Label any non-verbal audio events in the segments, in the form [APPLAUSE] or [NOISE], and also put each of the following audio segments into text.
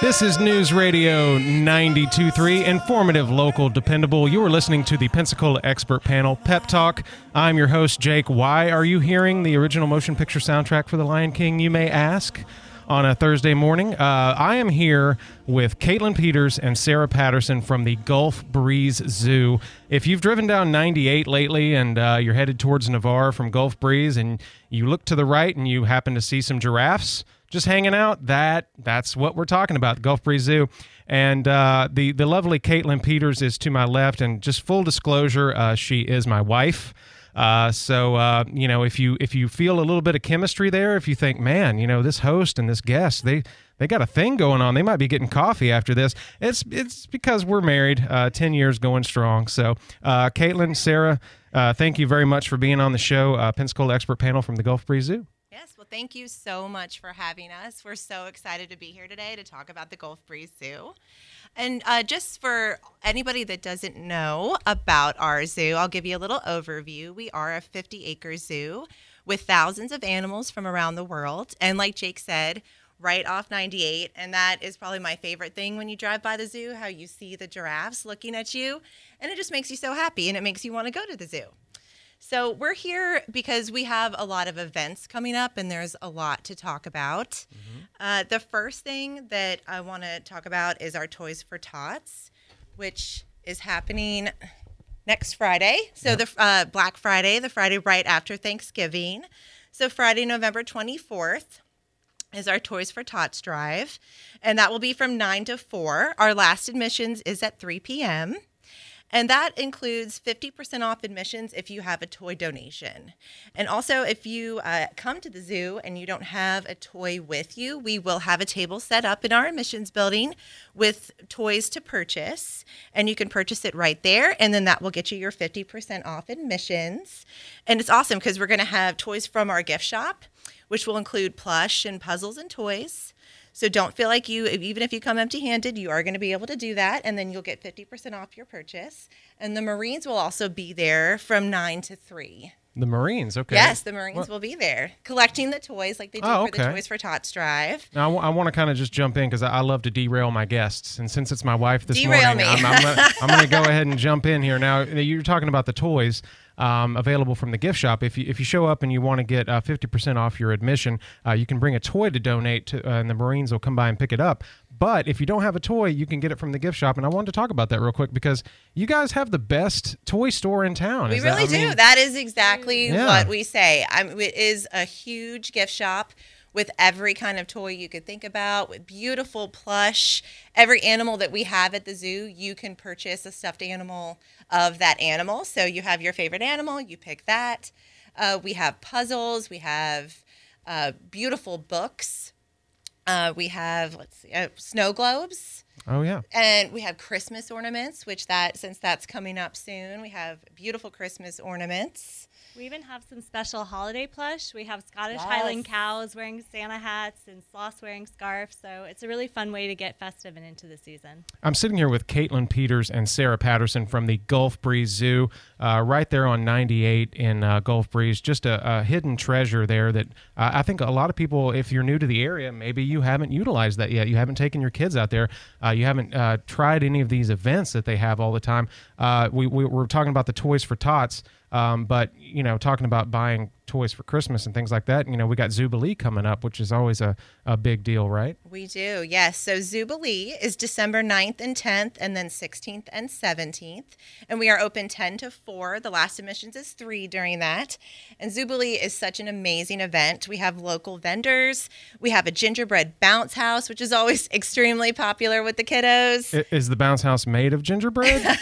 This is News Radio 92.3, informative, local, dependable. You are listening to the Pensacola Expert Panel Pep Talk. I'm your host, Jake. Why are you hearing the original motion picture soundtrack for The Lion King, you may ask, on a Thursday morning? Uh, I am here with Katelyn Peters and Sara Patterson from the Gulf Breeze Zoo. If you've driven down 98 lately and uh, you're headed towards Navarre from Gulf Breeze and you look to the right and you happen to see some giraffes, just hanging out. That that's what we're talking about, Gulf Breeze Zoo. And uh, the the lovely Katelyn Peters is to my left. And just full disclosure, uh, she is my wife. Uh, so uh, you know, if you if you feel a little bit of chemistry there, if you think, man, you know, this host and this guest, they they got a thing going on. They might be getting coffee after this. It's it's because we're married, uh, ten years going strong. So, uh, Katelyn, Sara, uh, thank you very much for being on the show. Uh, Pensacola expert panel from the Gulf Breeze Zoo. Thank you so much for having us. We're so excited to be here today to talk about the Gulf Breeze Zoo. And uh, just for anybody that doesn't know about our zoo, I'll give you a little overview. We are a 50 acre zoo with thousands of animals from around the world. And like Jake said, right off 98. And that is probably my favorite thing when you drive by the zoo, how you see the giraffes looking at you. And it just makes you so happy and it makes you want to go to the zoo. So we're here because we have a lot of events coming up, and there's a lot to talk about. Mm-hmm. Uh, the first thing that I want to talk about is our Toys for Tots, which is happening next Friday. So yep. the uh, Black Friday, the Friday right after Thanksgiving. So Friday, November 24th is our Toys for Tots drive, and that will be from 9 to 4. Our last admissions is at 3 p.m. And that includes 50% off admissions if you have a toy donation. And also, if you uh, come to the zoo and you don't have a toy with you, we will have a table set up in our admissions building with toys to purchase. And you can purchase it right there. And then that will get you your 50% off admissions. And it's awesome because we're going to have toys from our gift shop, which will include plush and puzzles and toys. So don't feel like you, even if you come empty handed, you are going to be able to do that. And then you'll get 50% off your purchase. And the Marines will also be there from 9 to 3. The Marines, okay. Yes, the Marines will be there collecting the toys like they do oh, okay. for the Toys for Tots drive. Now, I, w- I want to kind of just jump in because I-, I, love to derail my guests. And since it's my wife this derail morning, me. I'm, I'm, I'm going to go [LAUGHS] ahead and jump in here. Now, you're talking about the toys um, available from the gift shop. If you, if you show up and you want to get uh, 50% off your admission, uh, you can bring a toy to donate, to, uh, and the Marines will come by and pick it up. But if you don't have a toy, you can get it from the gift shop. And I wanted to talk about that real quick because you guys have the best toy store in town. We is really that, do. Mean, that is exactly yeah. what we say. I mean, it is a huge gift shop with every kind of toy you could think about, with beautiful plush. Every animal that we have at the zoo, you can purchase a stuffed animal of that animal. So you have your favorite animal, you pick that. Uh, we have puzzles, we have uh, beautiful books. Uh, we have let's see, uh, snow globes. Oh yeah. And we have Christmas ornaments, which that since that's coming up soon, we have beautiful Christmas ornaments. We even have some special holiday plush. We have Scottish yes. Highland cows wearing Santa hats and sloths wearing scarves. So it's a really fun way to get festive and into the season. I'm sitting here with Katelyn Peters and Sara Patterson from the Gulf Breeze Zoo, uh, right there on 98 in uh, Gulf Breeze. Just a, a, hidden treasure there that uh, I think a lot of people, if you're new to the area, maybe you haven't utilized that yet. You haven't taken your kids out there. Uh, you haven't uh, tried any of these events that they have all the time. Uh, we, we, we're talking about the Toys for Tots. Um, but you know, talking about buying toys for Christmas and things like that. And, You know, we got Zoobillee coming up, which is always a, a big deal, right? We do, yes. So Zoobillee is December 9th and 10th, and then 16th and 17th. And we are open 10 to 4. The last admissions is 3 during that. And Zoobillee is such an amazing event. We have local vendors. We have a gingerbread bounce house, which is always [LAUGHS] extremely popular with the kiddos. Is the bounce house made of gingerbread? [LAUGHS]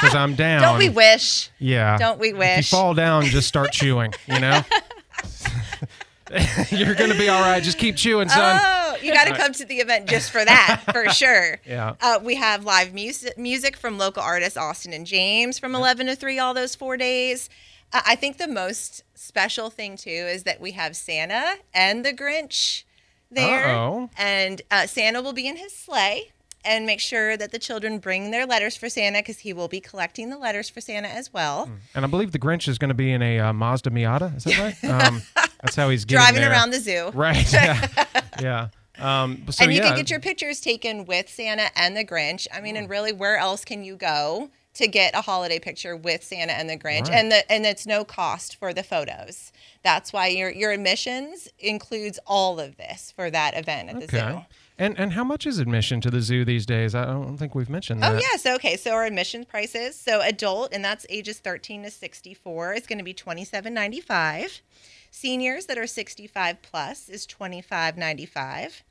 Because I'm down. Don't we wish? Yeah. Don't we wish? If you fall down, just start chewing, you know? [LAUGHS] [LAUGHS] You're gonna be all right. Just keep chewing, son. Oh, you got to come to the event just for that, for [LAUGHS] sure. Yeah. Uh, we have live music music from local artists Austin and James from 11 to 3 all those four days. Uh, I think the most special thing too is that we have Santa and the Grinch there, Uh-oh. and uh, Santa will be in his sleigh. And make sure that the children bring their letters for Santa because he will be collecting the letters for Santa as well. And I believe the Grinch is going to be in a uh, Mazda Miata. Is that right? [LAUGHS] Um, that's how he's getting Driving there. around the zoo. Right. [LAUGHS] Yeah. yeah. Um, so and you yeah. can get your pictures taken with Santa and the Grinch. I mean, and really, where else can you go to get a holiday picture with Santa and the Grinch? Right. And the and it's no cost for the photos. That's why your your admissions includes all of this for that event at the zoo. And and how much is admission to the zoo these days? I don't think we've mentioned that. Oh yes, okay. So our admission prices. So adult, and that's ages 13 to 64, is going to be 27.95. Seniors that are 65 plus is 25.95.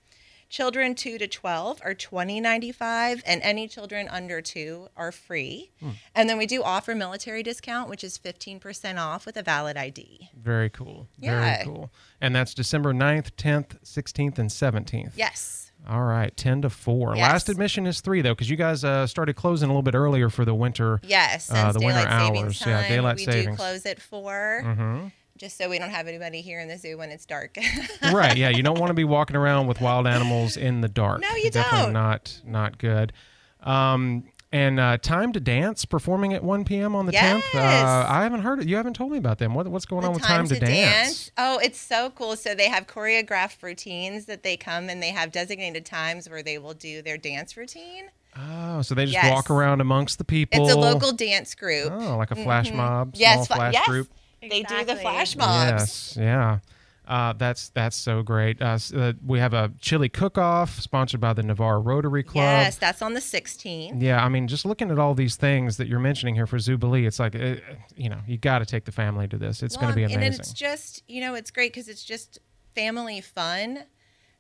Children 2 to 12 are 20.95 and any children under 2 are free. Hmm. And then we do offer military discount which is 15% off with a valid ID. Very cool. Yeah. Very cool. And that's December 9th, 10th, 16th, and 17th. Yes. All right, 10 to 4. Yes. Last admission is 3, though, because you guys uh, started closing a little bit earlier for the winter. Yes, Uh, the winter hours. Yeah, time, daylight we savings. do close at 4 mm-hmm just so we don't have anybody here in the zoo when it's dark. [LAUGHS] right, yeah. You don't want to be walking around with wild animals in the dark. No, you Definitely don't. not, not good. Um, and uh, time to dance performing at 1 p.m. on the 10th. Uh, I haven't heard it. You haven't told me about them. What, what's going on with time, to, dance? Oh, it's so cool. So they have choreographed routines that they come and they have designated times where they will do their dance routine. Oh, so they just Yes. walk around amongst the people. It's a local dance group. Oh, like a flash mob, small yes, flash yes. group. They do the flash mobs. Yes, yeah. Uh, that's that's so great. Uh, uh, we have a chili cook-off sponsored by the Navarre Rotary Club. Yes, that's on the 16th. Yeah, I mean, just looking at all these things that you're mentioning here for Zoobillee, it's like, uh, you know, you got to take the family to this. It's going to be amazing. And it's just, you know, it's great because it's just family fun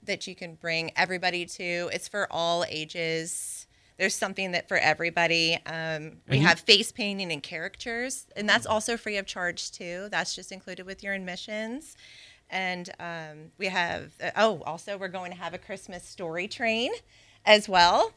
that you can bring everybody to. It's for all ages. There's something that for everybody. Um, we you- have face painting and characters, and that's also free of charge too. That's just included with your admissions. And um, we have, uh, oh, also we're going to have a Christmas story train as well.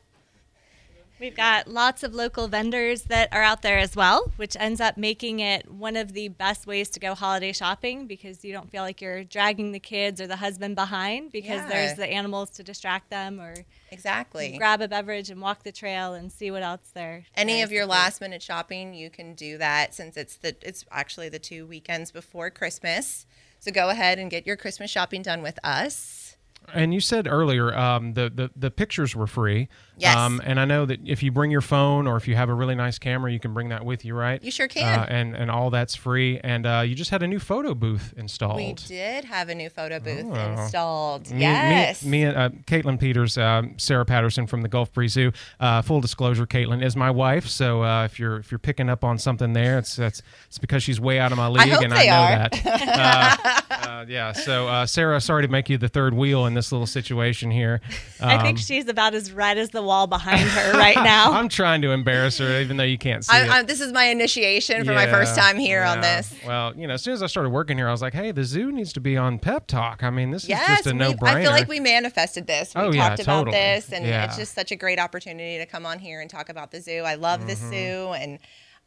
We've got lots of local vendors that are out there as well, which ends up making it one of the best ways to go holiday shopping because you don't feel like you're dragging the kids or the husband behind because Yeah. there's the animals to distract them or Exactly. grab a beverage and walk the trail and see what else there. any of your last minute shopping you can do that since it's the it's actually the two weekends before christmas so go ahead and get your christmas shopping done with us And you said earlier um, the, the the pictures were free. Yes. Um, and I know that if you bring your phone or if you have a really nice camera, you can bring that with you, right? You sure can. Uh, and and all that's free. And uh, you just had a new photo booth installed. we did have a new photo booth Oh. installed Me, yes me, me and uh, Katelyn Peters, um, Sara Patterson from the Gulf Breeze Zoo. Uh, full disclosure, Katelyn is my wife. So uh, if you're if you're picking up on something there, it's that's it's because she's way out of my league, hope and they I know are. that. uh, [LAUGHS] uh, yeah. So uh, Sara, sorry to make you the third wheel in this little situation here. [LAUGHS] I think Um, she's about as red as the wall behind her [LAUGHS] right now. I'm trying to embarrass her, even though you can't see I, it. I, this is my initiation for my first time here on this Well, you know, as soon as I started working here, I was like, "Hey, the zoo needs to be on Pep Talk." I mean, this yes is just a no-brainer. i feel like we manifested this we Oh, yeah, talked about totally. this and Yeah. it's just such a great opportunity to come on here and talk about the zoo i love the mm-hmm. zoo and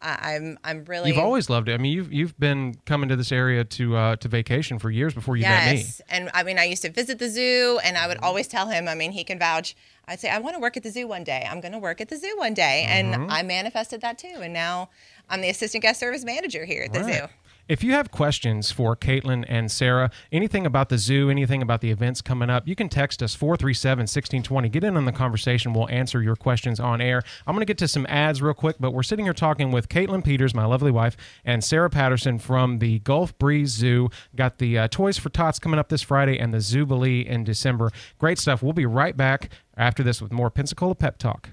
I, i'm i'm really. You've always loved it. I mean, you've you've been coming to this area to uh, to vacation for years before you met me. Yes. And I mean, I used to visit the zoo and I would Mm-hmm. always tell him, I mean, he can vouch. I'd say, I want to work at the zoo one day. I'm going to work at the zoo one day. Mm-hmm. And I manifested that too. And now I'm the assistant guest service manager here at the Right. zoo. If you have questions for Katelyn and Sara, anything about the zoo, anything about the events coming up, you can text us 437 1620. Get in on the conversation. We'll answer your questions on air. I'm going to get to some ads real quick, but we're sitting here talking with Katelyn Peters, my lovely wife, and Sara Patterson from the Gulf Breeze Zoo. Got the uh, Toys for Tots coming up this Friday and the Zoobillee in December. Great stuff. We'll be right back after this with more Pensacola Pep Talk.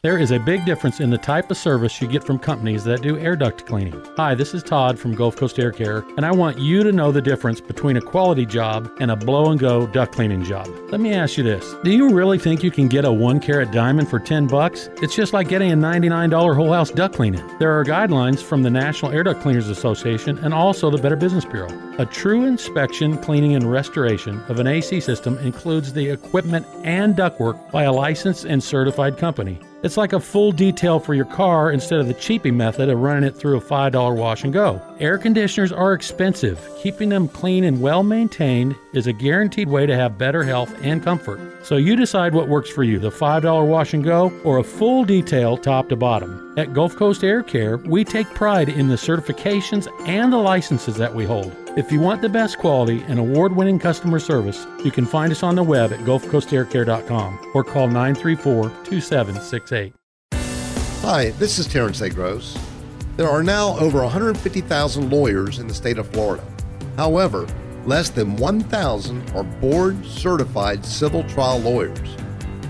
There is a big difference in the type of service you get from companies that do air duct cleaning. Hi, this is Todd from Gulf Coast Air Care, and I want you to know the difference between a quality job and a blow and go duct cleaning job. Let me ask you this. Do you really think you can get a 1 carat diamond for 10 bucks? It's just like getting a $99 whole house duct cleaning. There are guidelines from the National Air Duct Cleaners Association and also the Better Business Bureau. A true inspection, cleaning, and restoration of an AC system includes the equipment and ductwork by a licensed and certified company. It's like a full detail for your car instead of the cheapy method of running it through a $5 wash and go. Air conditioners are expensive. Keeping them clean and well maintained is a guaranteed way to have better health and comfort. So you decide what works for you the $5 wash and go or a full detail top to bottom. At Gulf Coast Air Care, we take pride in the certifications and the licenses that we hold. If you want the best quality and award winning customer service, you can find us on the web at GulfCoastAirCare.com or call 934 2768. Hi, this is Terrence A. Gross. There are now over 150,000 lawyers in the state of Florida. However, less than 1,000 are board certified civil trial lawyers.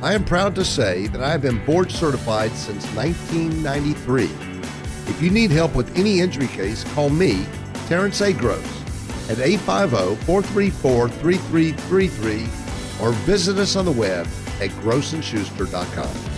I am proud to say that I have been board certified since 1993. If you need help with any injury case, call me, Terrence A. Gross, at 850 434 3333 or visit us on the web at grossandschuster.com.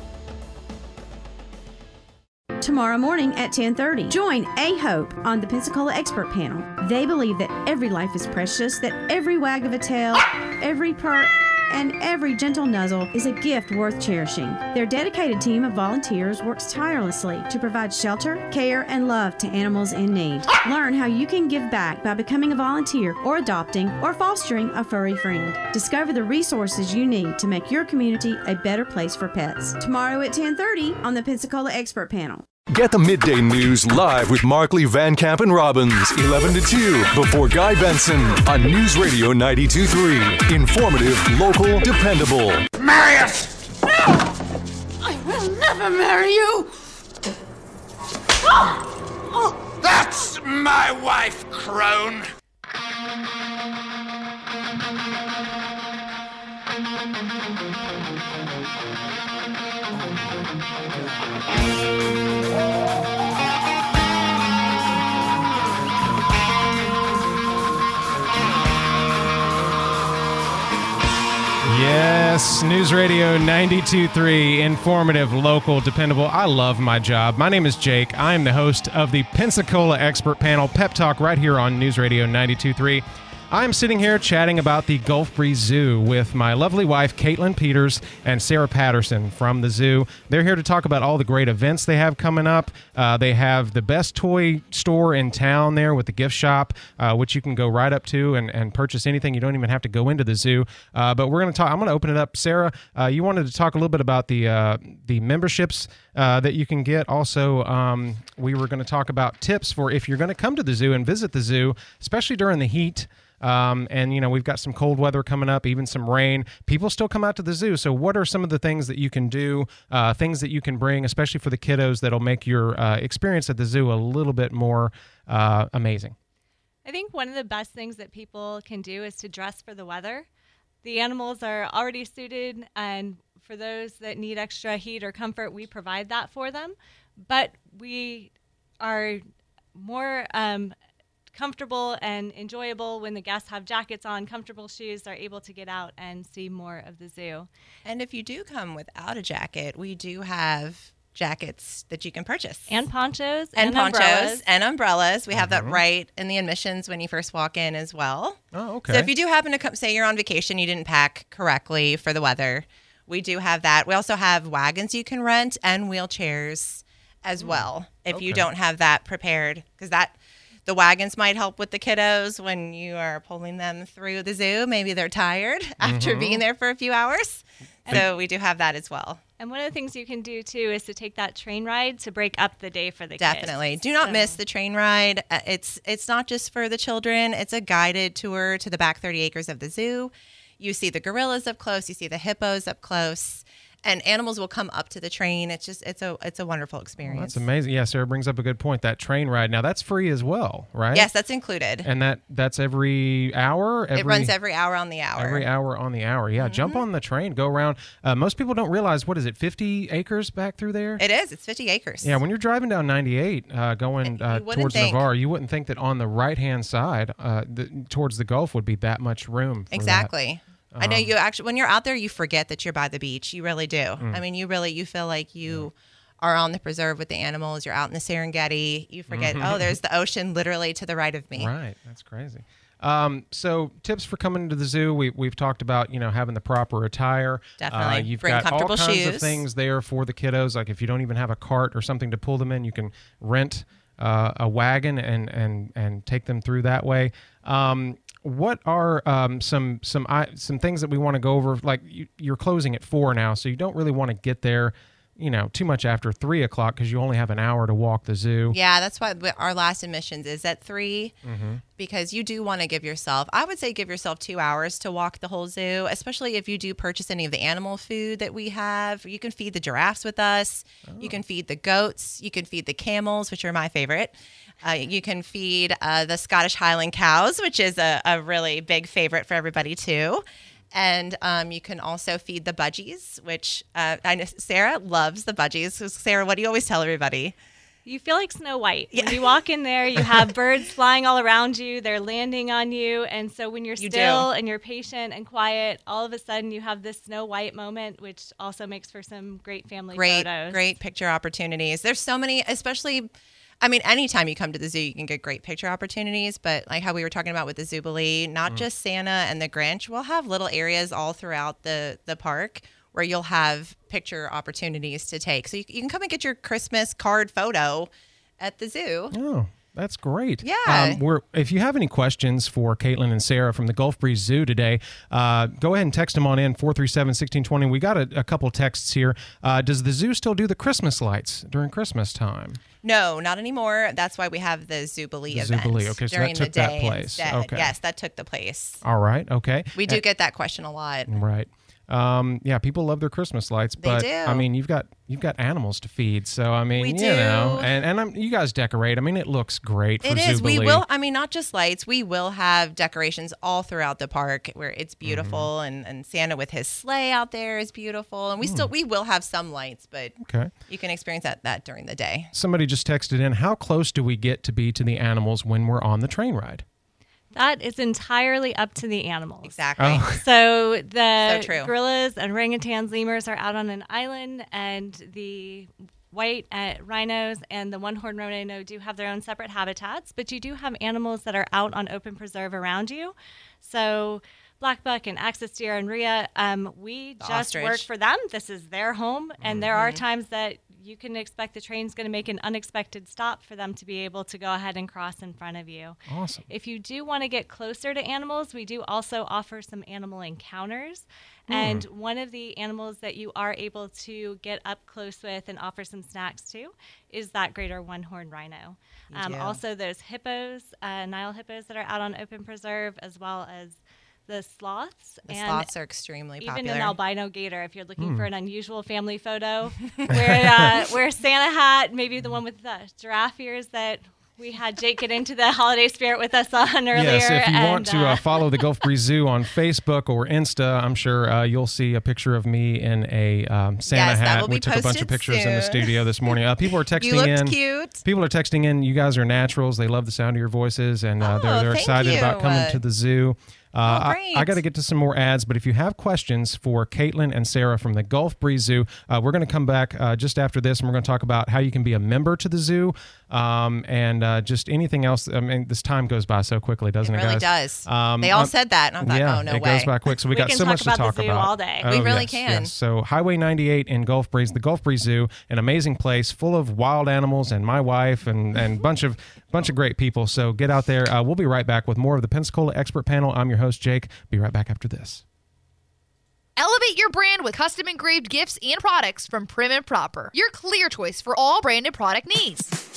tomorrow morning at 10:30. Join A Hope on the Pensacola Expert Panel. They believe that every life is precious, that every wag of a tail, every purr and every gentle nuzzle is a gift worth cherishing. Their dedicated team of volunteers works tirelessly to provide shelter, care, and love to animals in need. Learn how you can give back by becoming a volunteer or adopting or fostering a furry friend. Discover the resources you need to make your community a better place for pets. Tomorrow at 10:30 on the Pensacola Expert Panel. Get the midday news live with Markley, Van Camp, and Robbins, 11 to 2, before Guy Benson on News Radio 92.3. Informative, local, dependable. Marry us! No! I will never marry you! Ah! Ah! That's my wife, crone! Yes, News Radio 92.3, informative, local, dependable. I love my job. My name is Jake. I am the host of the Pensacola Expert Panel Pep Talk right here on News Radio 92.3. I'm sitting here chatting about the Gulf Breeze Zoo with my lovely wife, Katelyn Peters, and Sara Patterson from the zoo. They're here to talk about all the great events they have coming up. Uh, they have the best toy store in town there with the gift shop, uh, which you can go right up to and, and purchase anything. You don't even have to go into the zoo. Uh, but we're going to talk. I'm going to open it up. Sara, uh, you wanted to talk a little bit about the uh, the memberships uh, that you can get. Also, um, we were going to talk about tips for if you're going to come to the zoo and visit the zoo, especially during the heat. Um, and you know we've got some cold weather coming up, even some rain. People still come out to the zoo. So what are some of the things that you can do, uh, things that you can bring, especially for the kiddos, that'll make your uh, experience at the zoo a little bit more uh, amazing? I think one of the best things that people can do is to dress for the weather. The animals are already suited, and for those that need extra heat or comfort, we provide that for them. But we are more um, comfortable and enjoyable when the guests have jackets on, comfortable shoes, they're able to get out and see more of the zoo. And if you do come without a jacket, we do have jackets that you can purchase and ponchos and, and ponchos umbrellas. and umbrellas. We have Mm-hmm. that right in the admissions when you first walk in as well. Oh, okay. So if you do happen to come, say you're on vacation, you didn't pack correctly for the weather, we do have that. We also have wagons you can rent and wheelchairs as well if you Mm. don't have that prepared because that the wagons might help with the kiddos when you are pulling them through the zoo. Maybe they're tired [LAUGHS] after Mm-hmm. being there for a few hours. So we do have that as well. And one of the things you can do too is to take that train ride to break up the day for the Definitely. kids. Do not So- miss the train ride. Uh, It's it's not just for the children. It's a guided tour to the back 30 acres of the zoo. You see the gorillas up close, you see the hippos up close. and animals will come up to the train. It's just it's a it's a wonderful experience. That's amazing. Yeah, Sara brings up a good point. That train ride now that's free as well, right? Yes, that's included. And that that's every hour. Every, it runs every hour on the hour. Every hour on the hour. Yeah, jump on the train, go around. Uh, most people don't realize what is it, 50 acres back through there. It is. It's 50 acres. Yeah, when you're driving down 98, uh, going uh, towards think. Navarre, you wouldn't think that on the right hand side, uh, the, towards the Gulf, would be that much room. For that. Exactly. I know Um, you actually when you're out there you forget that you're by the beach. You really do. Mm. I mean, you really you feel like you are on the preserve with the animals. You're out in the Serengeti. You forget, Mhm. oh, there's the ocean literally to the right of me. Right, that's crazy. Um, so tips for coming to the zoo. We, we've talked about you know having the proper attire. Definitely. Uh, you've Bring got all comfortable kinds of shoes. things there for the kiddos. Like if you don't even have a cart or something to pull them in, you can rent uh, a wagon and and and take them through that way. Um, what are um, some some some things that we want to go over? Like you, you're closing at four now, so you don't really want to get there, you know, too much after three o'clock because you only have an hour to walk the zoo. Yeah, that's why our last admissions is at 3 Mm-hmm. because you do want to give yourself, I would say, give yourself two hours to walk the whole zoo, especially if you do purchase any of the animal food that we have. You can feed the giraffes with us, you can feed the goats, you can feed the camels, which are my favorite. Uh, you can feed uh, the Scottish Highland cows, which is a, a really big favorite for everybody too. And um, you can also feed the budgies, which uh, I know Sara loves the budgies. So Sara, what do you always tell everybody? You feel like Snow White. When you walk in there, you have [LAUGHS] birds flying all around you. They're landing on you. And so when you're You still do. and you're patient and quiet, all of a sudden you have this Snow White moment, which also makes for some great family great photos. great picture opportunities there's so many especially i mean anytime you come to the zoo you can get great picture opportunities but like how we were talking about with the zoobillee not mm. just santa and the grinch we'll have little areas all throughout the the park where you'll have picture opportunities to take. So you, you can come and get your christmas card photo at the zoo. Oh, that's great. Yeah. Um, we're, if you have any questions for Katelyn and Sara from the Gulf Breeze Zoo today, uh, go ahead and text them on in 437 1620. We got a, a couple texts here. Uh, does the zoo still do the Christmas lights during Christmas time? no not anymore that's why we have the zoobillee The event Zoobillee. Okay, so that during took the that day place. instead. Okay. yes that took the place All right. Okay. we do Uh, get that question a lot Right. Um, yeah, people love their Christmas lights, They but do. I mean, you've got you've got animals to feed, so I mean, We you do. know, and and I'm, you guys decorate. I mean, it looks great for It is. We will. I mean, not just lights. We will have decorations all throughout the park where it's Mm-hmm. beautiful, and and Santa with his sleigh out there is beautiful. And we still we will have some lights, but. Okay. you can experience that that during the day. Somebody just texted in. How close do we get to be to the animals when we're on the train ride? That is entirely up to the animals. Exactly. Oh. So the [LAUGHS] So true. gorillas and orangutans, lemurs are out on an island, and the white uh, rhinos and the one-horned rhino do have their own separate habitats. But you do have animals that are out on open preserve around you. So black buck and Axis deer and rhea, um, we The just work for them. This is their home, and there are Mm-hmm. times that you can expect the train's going to make an unexpected stop for them to be able to go ahead and cross in front of you. Awesome. If you do want to get closer to animals, we do also offer some animal encounters. And one of the animals that you are able to get up close with and offer some snacks to is that greater one horned rhino. Um, do. also, those hippos, uh, Nile hippos that are out on open preserve, as well as the sloths. The and sloths are extremely even popular. Even an albino gator if you're looking Hmm. for an unusual family photo [LAUGHS] where uh, where Santa hat, maybe the one with the giraffe ears that we had Jake get into the holiday spirit with us on earlier. Yes, if you want to uh, uh, follow the Gulf Breeze Zoo on Facebook or Insta, I'm sure uh, you'll see a picture of me in a um, Santa Yes, that hat. will we be took a bunch of posted pictures in the studio this morning. Uh, people are [LAUGHS] texting you looked in. cute. People are texting in. You guys are naturals. They love the sound of your voices, and uh, they're Oh, they're thank excited about coming Uh, to the zoo. Uh, Oh, I, great. I got to get to some more ads, but if you have questions for Katelyn and Sara from the Gulf Breeze Zoo, uh, we're going to come back uh, just after this, and we're going to talk about how you can be a member to the zoo, um, and uh, just anything else. I mean, this time goes by so quickly, doesn't it, really guys? does. Um, they all um, said that, and I thought, yeah, oh no it way. goes by quick. So we, [LAUGHS] We got so much to talk zoo about. all day. We Oh, really yes, can. yes. So Highway 98 in Gulf Breeze, the Gulf Breeze Zoo, an amazing place full of wild animals, and my wife, and and bunch of bunch of great people. So get out there. Uh, we'll be right back with more of the Pensacola Expert Panel. I'm your host Jake. Be right back after this. Elevate your brand with custom engraved gifts and products from Prim and Proper. Your clear choice for all branded product needs.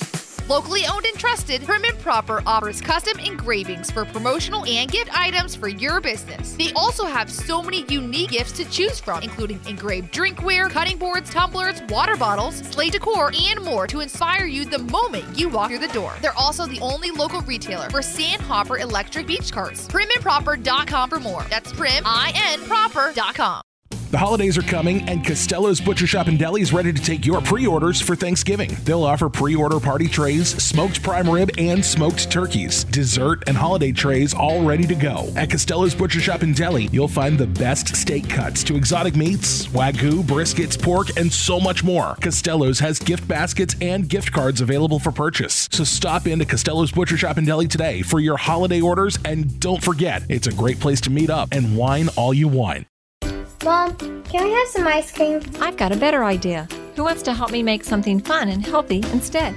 Locally owned and trusted, Prim and Proper offers custom engravings for promotional and gift items for your business. They also have so many unique gifts to choose from, including engraved drinkware, cutting boards, tumblers, water bottles, sleigh decor, and more to inspire you the moment you walk through the door. They're also the only local retailer for Sandhopper electric beach carts. Primandproper.com for more. That's prim, I-N, proper.com. The holidays are coming, and Costello's Butcher Shop and Deli is ready to take your pre orders for Thanksgiving. They'll offer pre order party trays, smoked prime rib, and smoked turkeys, dessert, and holiday trays all ready to go. At Costello's Butcher Shop and Deli, you'll find the best steak cuts to exotic meats, wagyu, briskets, pork, and so much more. Costello's has gift baskets and gift cards available for purchase. So stop into Costello's Butcher Shop and Deli today for your holiday orders, and don't forget, it's a great place to meet up and wine all you want. Mom, can we have some ice cream? I've got a better idea. Who wants to help me make something fun and healthy instead?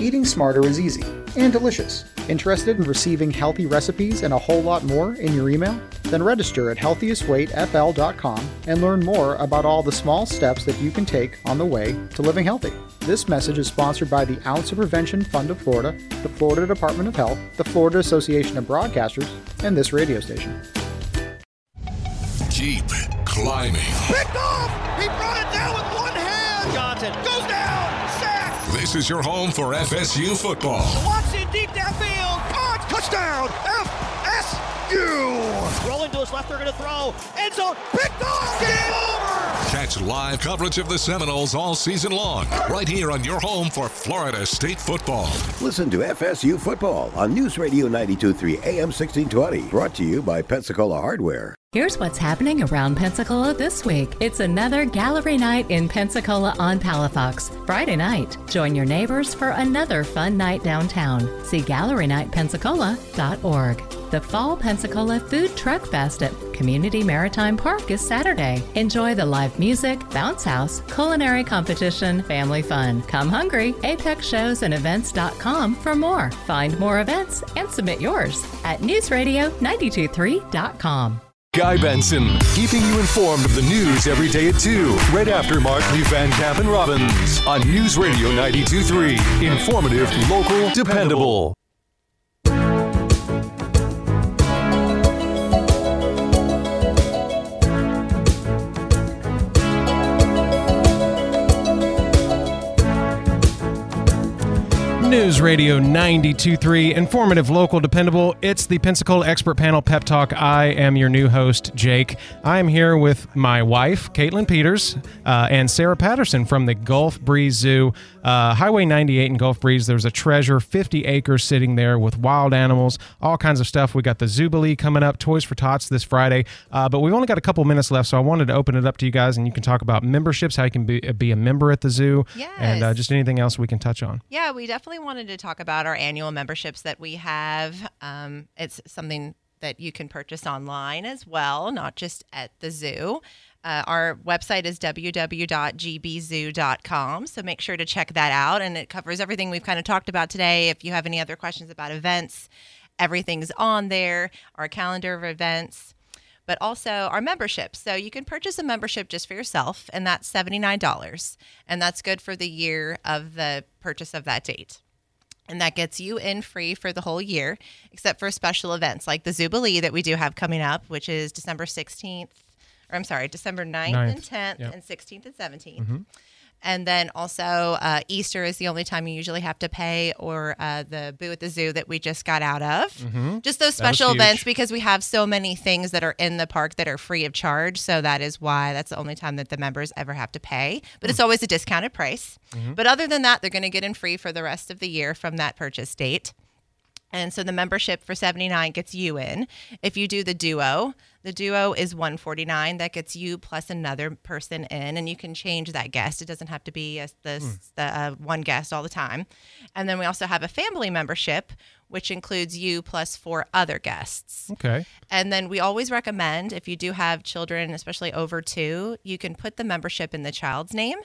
Eating smarter is easy and delicious. Interested in receiving healthy recipes and a whole lot more in your email? Then register at healthiestweightfl.com and learn more about all the small steps that you can take on the way to living healthy. This message is sponsored by the Ounce of Prevention Fund of Florida, the Florida Department of Health, the Florida Association of Broadcasters, and this radio station. Keep climbing. Picked off! He brought it down with one hand! Johnson goes down! Sack! This is your home for FSU football. Watson deep downfield! Caught! Touchdown! FSU! Rolling to his left, they're going to throw. End zone! Picked off! Game over! Catch live coverage of the Seminoles all season long, right here on your home for Florida State football. Listen to FSU football on News Radio 92.3 AM 1620. Brought to you by Pensacola Hardware. Here's what's happening around Pensacola this week. It's another gallery night in Pensacola on Palafox. Friday night, join your neighbors for another fun night downtown. See gallerynightpensacola.org. The Fall Pensacola Food Truck Fest at Community Maritime Park is Saturday. Enjoy the live music, bounce house, culinary competition, family fun. Come hungry. ApexShowsAndEvents.com for more. Find more events and submit yours at NewsRadio923.com. Guy Benson, keeping you informed of the news every day at 2, right after Markley Van Camp and Robbins on News Radio 92.3. Informative, local, dependable. News Radio 92.3, informative, local, dependable. It's the Pensacola Expert Panel Pep Talk. I am your new host, Jake. I am here with my wife, Katelyn Peters, uh, and Sara Patterson from the Gulf Breeze Zoo. Uh, Highway 98 in Gulf Breeze, there's a treasure, 50 acres sitting there with wild animals, all kinds of stuff. We got the Zoobillee coming up, Toys for Tots this Friday. Uh, but we've only got a couple minutes left, so I wanted to open it up to you guys, and you can talk about memberships, how you can be, be a member at the zoo, Yes. and uh, just anything else we can touch on. Yeah, we definitely wanted to talk about our annual memberships that we have. Um, it's something that you can purchase online as well, not just at the zoo. Uh, our website is www.gbzoo.com, so make sure to check that out. And it covers everything we've kind of talked about today. If you have any other questions about events, everything's on there, our calendar of events but also our membership. So you can purchase a membership just for yourself, and that's $79. And that's good for the year of the purchase of that date. And that gets you in free for the whole year, except for special events like the Zoobillee that we do have coming up, which is December 16th, or I'm sorry, December 9th, and 10th, yep. and 16th and 17th. Mhm. And then also uh, Easter is the only time you usually have to pay, or uh, the Boo at the Zoo that we just got out of. Mhm. Just those special events because we have so many things that are in the park that are free of charge. So that is why that's the only time that the members ever have to pay. But it's always a discounted price. Mhm. But other than that, they're going to get in free for the rest of the year from that purchase date. And so the membership for 79 gets you in. If you do the duo, the duo is 149 that gets you plus another person in and you can change that guest. It doesn't have to be a, the, Hmm. the uh, one guest all the time. And then we also have a family membership which includes you plus four other guests. Okay. And then we always recommend if you do have children, especially over two, you can put the membership in the child's name.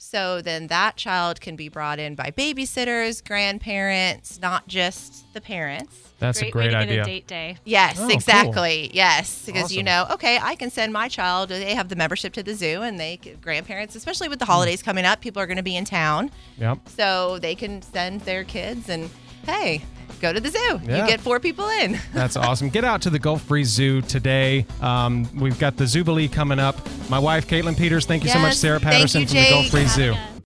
So then that child can be brought in by babysitters, grandparents, not just the parents. That's great a great idea. Get a date day. Yes, Oh, cool. exactly. Yes, because you know, okay, I can send my child. They have the membership to the zoo, and they grandparents, especially with the holidays coming up, people are going to be in town, Yep. so they can send their kids and hey, go to the zoo. Yeah. You get four people in. [LAUGHS] That's awesome. Get out to the Gulf Breeze Zoo today. Um, we've got the Zoobillee coming up. My wife, Katelyn Peters. Thank you so much, Yes, Sara Patterson you, from the Gulf Breeze Zoo.